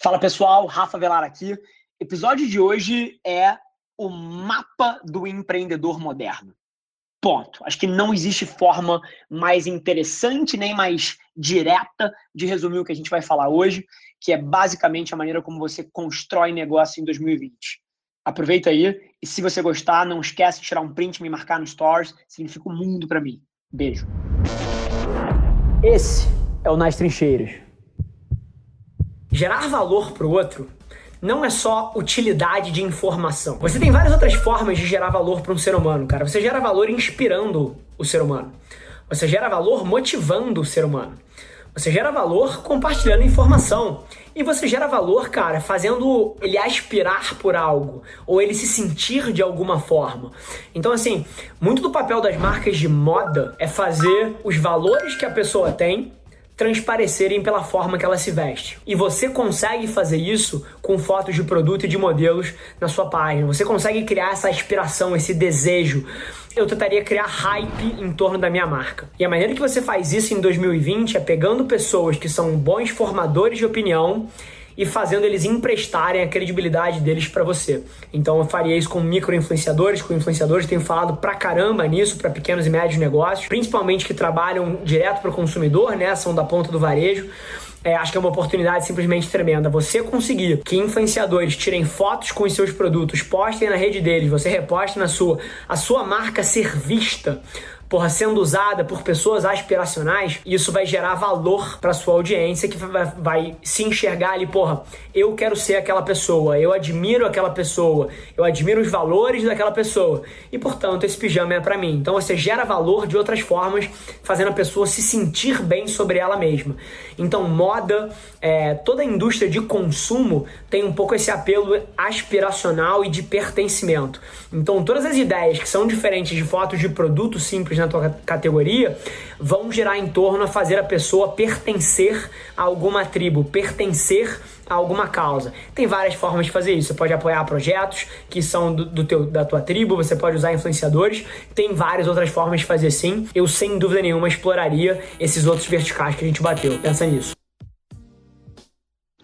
Fala pessoal, Rafa Velar aqui. Episódio de hoje é o mapa do empreendedor moderno. Ponto. Acho que não existe forma mais interessante nem mais direta de resumir o que a gente vai falar hoje, que é basicamente a maneira como você constrói negócio em 2020. Aproveita aí e se você gostar, não esquece de tirar um print e me marcar no Stories, significa o um mundo para mim. Beijo. Esse é o Nas Trincheiras Gerar valor para o outro não é só utilidade de informação. Você tem várias outras formas de gerar valor para um ser humano, cara. Você gera valor inspirando o ser humano. Você gera valor motivando o ser humano. Você gera valor compartilhando informação. E você gera valor, cara, fazendo ele aspirar por algo ou ele se sentir de alguma forma. Então, assim, muito do papel das marcas de moda é fazer os valores que a pessoa tem transparecerem pela forma que ela se veste. E você consegue fazer isso com fotos de produto e de modelos na sua página. Você consegue criar essa aspiração, esse desejo. Eu tentaria criar hype em torno da minha marca. E a maneira que você faz isso em 2020 é pegando pessoas que são bons formadores de opinião e fazendo eles emprestarem a credibilidade deles para você. Então eu faria isso com micro-influenciadores, com influenciadores, tenho falado pra caramba nisso para pequenos e médios negócios, principalmente que trabalham direto para o consumidor, né, são da ponta do varejo. É, acho que é uma oportunidade simplesmente tremenda. Você conseguir que influenciadores tirem fotos com os seus produtos, postem na rede deles, você reposte na sua, a sua marca ser vista porra, sendo usada por pessoas aspiracionais, isso vai gerar valor para sua audiência que vai, vai, se enxergar ali, porra, eu quero ser aquela pessoa, eu admiro aquela pessoa, eu admiro os valores daquela pessoa e, portanto, esse pijama é para mim. Então você gera valor de outras formas, fazendo a pessoa se sentir bem sobre ela mesma. Então, moda, é, toda a indústria de consumo tem um pouco esse apelo aspiracional e de pertencimento. Então, todas as ideias que são diferentes de fotos de produto simples na tua categoria vão girar em torno a fazer a pessoa pertencer a alguma tribo, pertencer a alguma causa. Tem várias formas de fazer isso. Você pode apoiar projetos que são do, do teu, da tua tribo, você pode usar influenciadores. Tem várias outras formas de fazer sim. Eu, sem dúvida nenhuma, exploraria esses outros verticais que a gente bateu. Pensa nisso.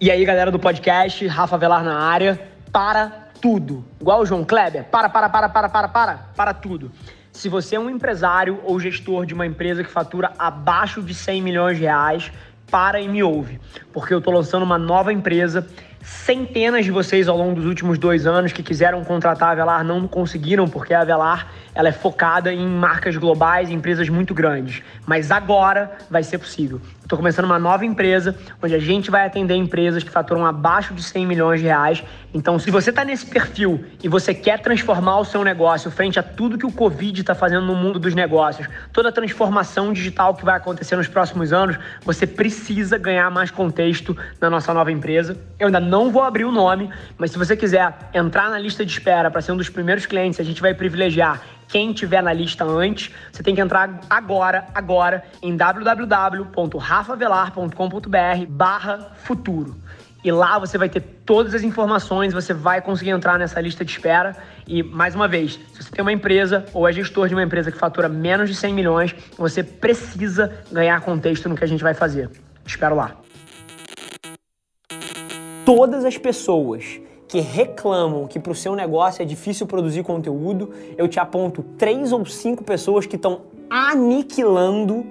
E aí, galera do podcast, Rafa Velar na área. Para tudo. Igual o João Kleber. Para, para, para, para, para, para. Para tudo. Se você é um empresário ou gestor de uma empresa que fatura abaixo de 100 milhões de reais, para e me ouve, porque eu estou lançando uma nova empresa. Centenas de vocês ao longo dos últimos dois anos que quiseram contratar a Avelar não conseguiram, porque a Avelar ela é focada em marcas globais, em empresas muito grandes. Mas agora vai ser possível. Estou começando uma nova empresa onde a gente vai atender empresas que faturam abaixo de 100 milhões de reais. Então, se você está nesse perfil e você quer transformar o seu negócio frente a tudo que o Covid está fazendo no mundo dos negócios, toda a transformação digital que vai acontecer nos próximos anos, você precisa ganhar mais contexto na nossa nova empresa. Eu ainda não vou abrir o nome, mas se você quiser entrar na lista de espera para ser um dos primeiros clientes, a gente vai privilegiar quem tiver na lista antes, você tem que entrar agora, agora, em www.rafavelar.com.br barra futuro. E lá você vai ter todas as informações, você vai conseguir entrar nessa lista de espera. E, mais uma vez, se você tem uma empresa ou é gestor de uma empresa que fatura menos de 100 milhões, você precisa ganhar contexto no que a gente vai fazer. espero lá. Todas as pessoas que reclamam que para o seu negócio é difícil produzir conteúdo, eu te aponto três ou cinco pessoas que estão aniquilando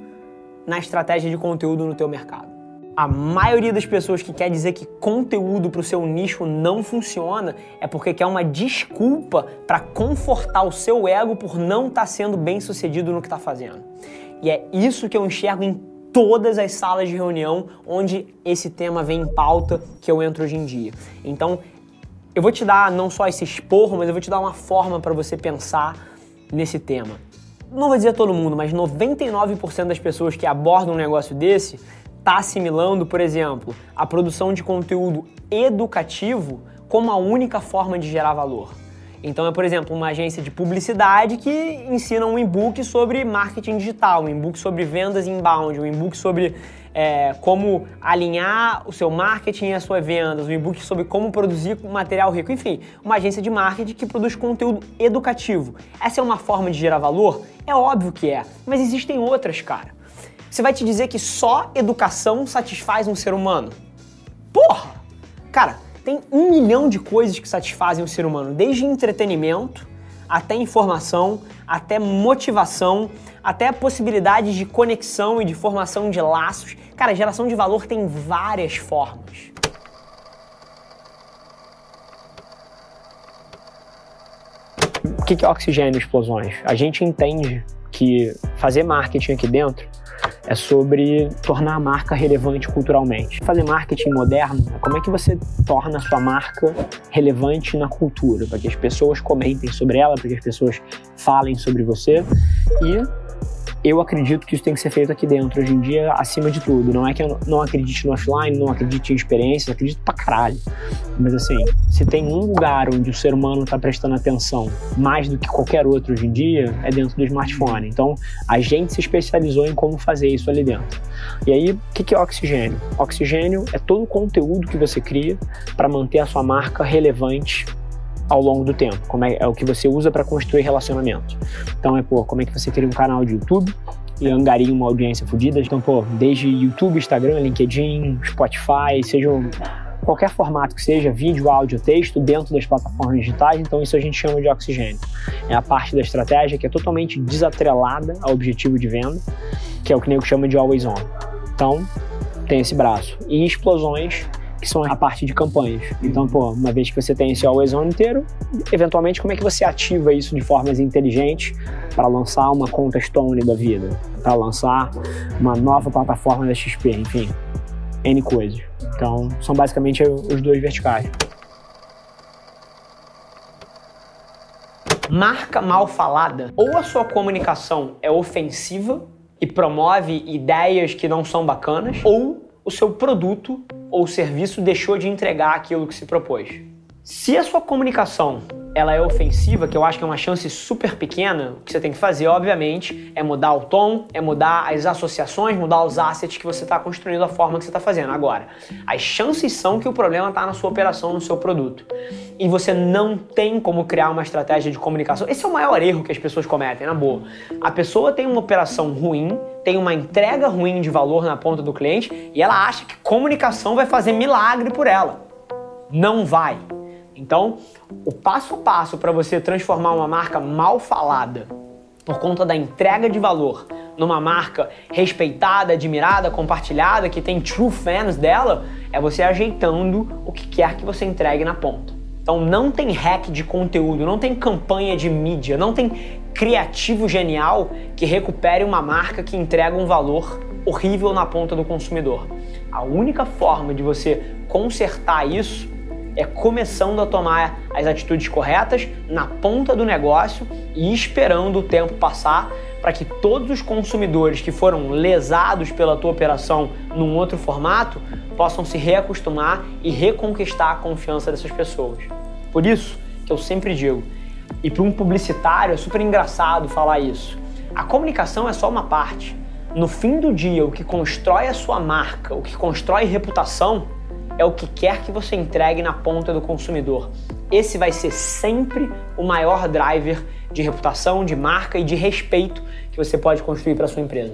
na estratégia de conteúdo no teu mercado. A maioria das pessoas que quer dizer que conteúdo para o seu nicho não funciona é porque quer uma desculpa para confortar o seu ego por não estar tá sendo bem sucedido no que está fazendo. E é isso que eu enxergo em todas as salas de reunião onde esse tema vem em pauta que eu entro hoje em dia. Então, eu vou te dar não só esse esporro, mas eu vou te dar uma forma para você pensar nesse tema. Não vou dizer todo mundo, mas 99% das pessoas que abordam um negócio desse está assimilando, por exemplo, a produção de conteúdo educativo como a única forma de gerar valor. Então é, por exemplo, uma agência de publicidade que ensina um e-book sobre marketing digital, um e-book sobre vendas inbound, um e-book sobre é, como alinhar o seu marketing e as suas vendas, um e-book sobre como produzir material rico, enfim, uma agência de marketing que produz conteúdo educativo. Essa é uma forma de gerar valor? É óbvio que é, mas existem outras, cara. Você vai te dizer que só educação satisfaz um ser humano? Porra! Cara, tem um milhão de coisas que satisfazem o ser humano, desde entretenimento até informação, até motivação, até a possibilidade de conexão e de formação de laços. Cara, geração de valor tem várias formas. O que é oxigênio e explosões? A gente entende que fazer marketing aqui dentro é sobre tornar a marca relevante culturalmente. Fazer marketing moderno é como é que você torna a sua marca relevante na cultura, para que as pessoas comentem sobre ela, para que as pessoas falem sobre você e eu acredito que isso tem que ser feito aqui dentro hoje em dia, acima de tudo. Não é que eu não acredite no offline, não acredite em experiências, acredito pra caralho. Mas assim, se tem um lugar onde o ser humano está prestando atenção mais do que qualquer outro hoje em dia, é dentro do smartphone. Então, a gente se especializou em como fazer isso ali dentro. E aí, o que é oxigênio? Oxigênio é todo o conteúdo que você cria para manter a sua marca relevante ao longo do tempo, como é, é o que você usa para construir relacionamento. Então é, pô, como é que você cria um canal de YouTube e angaria uma audiência fodida. Então, pô, desde YouTube, Instagram, LinkedIn, Spotify, seja qualquer formato que seja, vídeo, áudio, texto, dentro das plataformas digitais, então isso a gente chama de oxigênio. É a parte da estratégia que é totalmente desatrelada ao objetivo de venda, que é o que o nego chama de always on. Então, tem esse braço. E explosões que são a parte de campanhas. Então, pô, uma vez que você tem esse always on inteiro, eventualmente como é que você ativa isso de formas inteligentes para lançar uma conta Stone da vida, para lançar uma nova plataforma da XP, enfim, N coisas. Então, são basicamente os dois verticais. Marca mal falada, ou a sua comunicação é ofensiva e promove ideias que não são bacanas, ou o seu produto ou serviço deixou de entregar aquilo que se propôs. Se a sua comunicação ela é ofensiva, que eu acho que é uma chance super pequena, o que você tem que fazer, obviamente, é mudar o tom, é mudar as associações, mudar os assets que você está construindo, a forma que você está fazendo. Agora, as chances são que o problema está na sua operação, no seu produto. E você não tem como criar uma estratégia de comunicação. Esse é o maior erro que as pessoas cometem, na boa. A pessoa tem uma operação ruim, tem uma entrega ruim de valor na ponta do cliente e ela acha que comunicação vai fazer milagre por ela. Não vai. Então, o passo a passo para você transformar uma marca mal falada por conta da entrega de valor numa marca respeitada, admirada, compartilhada, que tem true fans dela, é você ajeitando o que quer que você entregue na ponta. Então não tem hack de conteúdo, não tem campanha de mídia, não tem criativo genial que recupere uma marca que entrega um valor horrível na ponta do consumidor. A única forma de você consertar isso é começando a tomar as atitudes corretas na ponta do negócio e esperando o tempo passar para que todos os consumidores que foram lesados pela tua operação num outro formato possam se reacostumar e reconquistar a confiança dessas pessoas. Por isso que eu sempre digo, e para um publicitário é super engraçado falar isso. A comunicação é só uma parte. No fim do dia, o que constrói a sua marca, o que constrói reputação, é o que quer que você entregue na ponta do consumidor. Esse vai ser sempre o maior driver de reputação, de marca e de respeito que você pode construir para sua empresa.